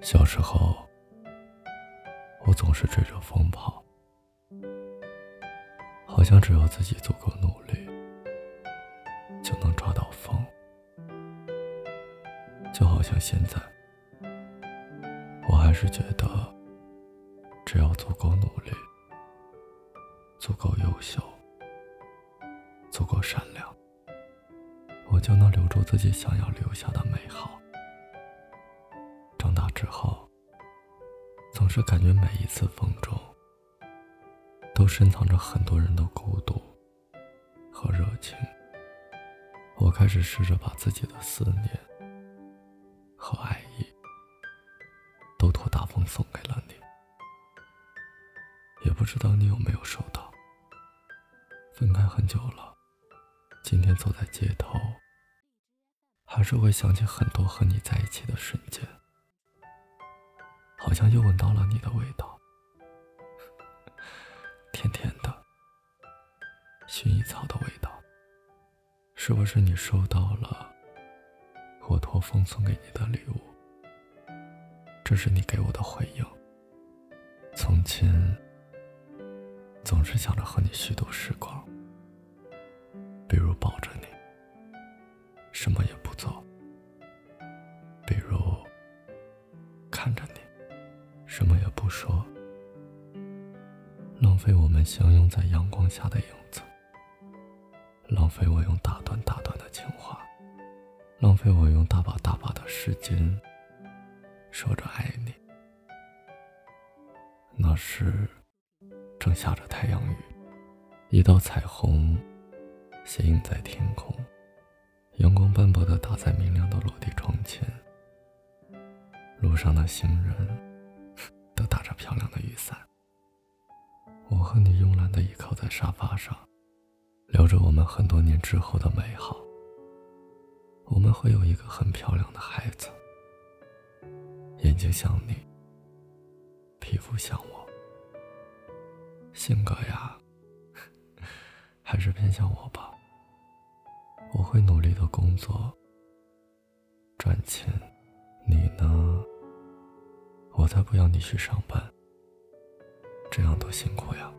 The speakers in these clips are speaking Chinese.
小时候，我总是追着风跑，好像只要自己足够努力，就能抓到风。就好像现在，我还是觉得，只要足够努力，足够优秀。足够善良，我就能留住自己想要留下的美好。长大之后，总是感觉每一次风中，都深藏着很多人的孤独和热情。我开始试着把自己的思念和爱意，都托大风送给了你。也不知道你有没有收到。分开很久了。今天走在街头，还是会想起很多和你在一起的瞬间，好像又闻到了你的味道，甜甜的薰衣草的味道。是不是你收到了我托风送给你的礼物？这是你给我的回应。从前总是想着和你虚度时光。什么也不做；比如看着你，什么也不说，浪费我们相拥在阳光下的影子，浪费我用大段大段的情话，浪费我用大把大把的时间说着爱你。那时正下着太阳雨，一道彩虹。斜映在天空，阳光斑驳的打在明亮的落地窗前。路上的行人 都打着漂亮的雨伞。我和你慵懒的倚靠在沙发上，聊着我们很多年之后的美好。我们会有一个很漂亮的孩子，眼睛像你，皮肤像我，性格呀，还是偏向我吧。我会努力的工作，赚钱，你呢？我才不要你去上班，这样多辛苦呀！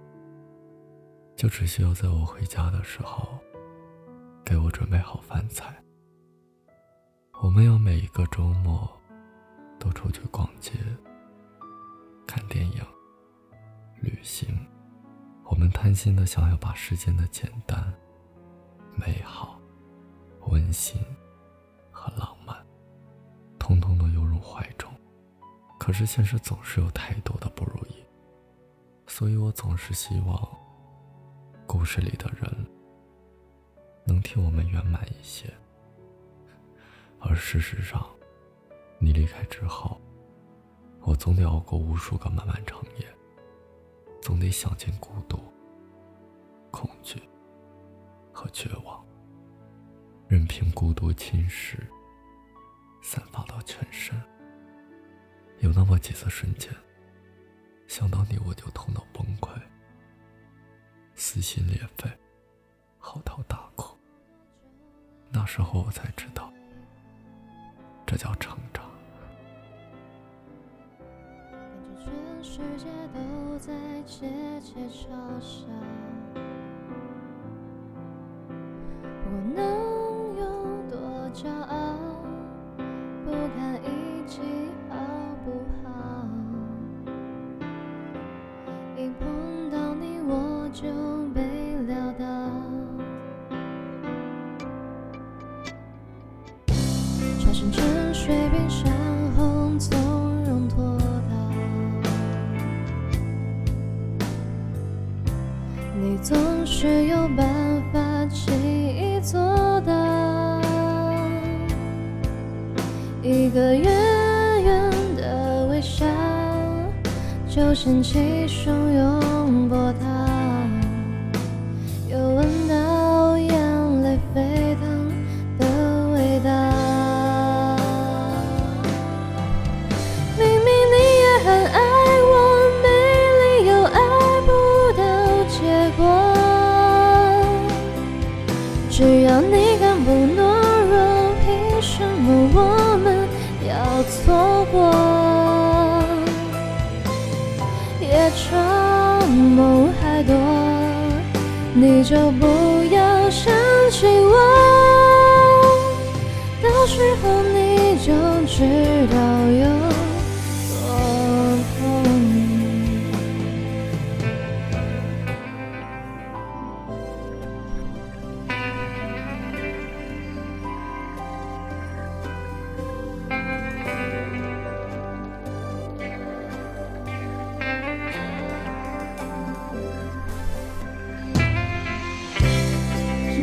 就只需要在我回家的时候，给我准备好饭菜。我们要每一个周末都出去逛街、看电影、旅行。我们贪心的想要把世间的简单、美好。温馨和浪漫，通通都拥入怀中。可是现实总是有太多的不如意，所以我总是希望故事里的人能替我们圆满一些。而事实上，你离开之后，我总得熬过无数个漫漫长夜，总得想尽孤独、恐惧和绝望。任凭孤独侵蚀，散发到全身。有那么几次瞬间，想到你我就痛到崩溃，撕心裂肺，嚎啕大哭。那时候我才知道，这叫成长。全世界都在窃窃嘲笑，骄傲，不看一起好不好？一碰到你我就被撂倒，转身沉睡冰山红，从容脱逃。你总是有办法轻易做一个远远的微笑，就掀起汹涌波涛，又闻到眼泪沸腾的味道。明明你也很爱我，没理由爱不到结果。只要你敢不懦弱，凭什么我我错过？夜长梦还多，你就不要想起我，到时候你就知道有。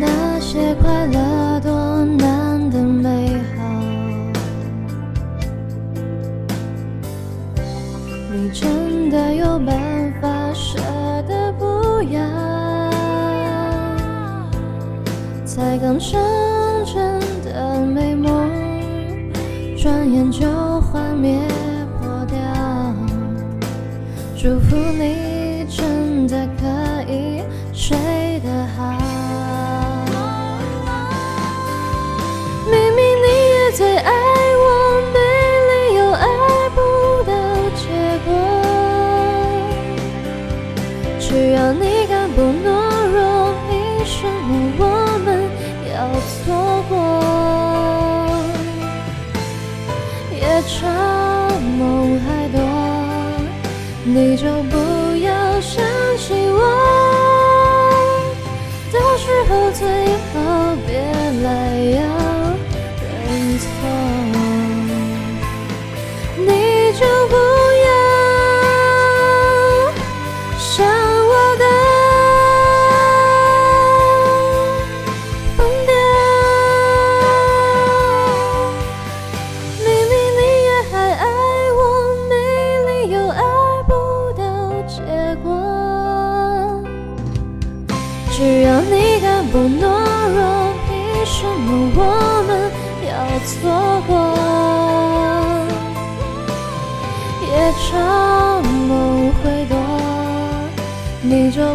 那些快乐多难的美好，你真的有办法舍得不要？才刚成真的美梦，转眼就幻灭破掉。祝福你我们要错过？夜长梦还多，你就不要想起我。到时候最好别来要。认错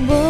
bo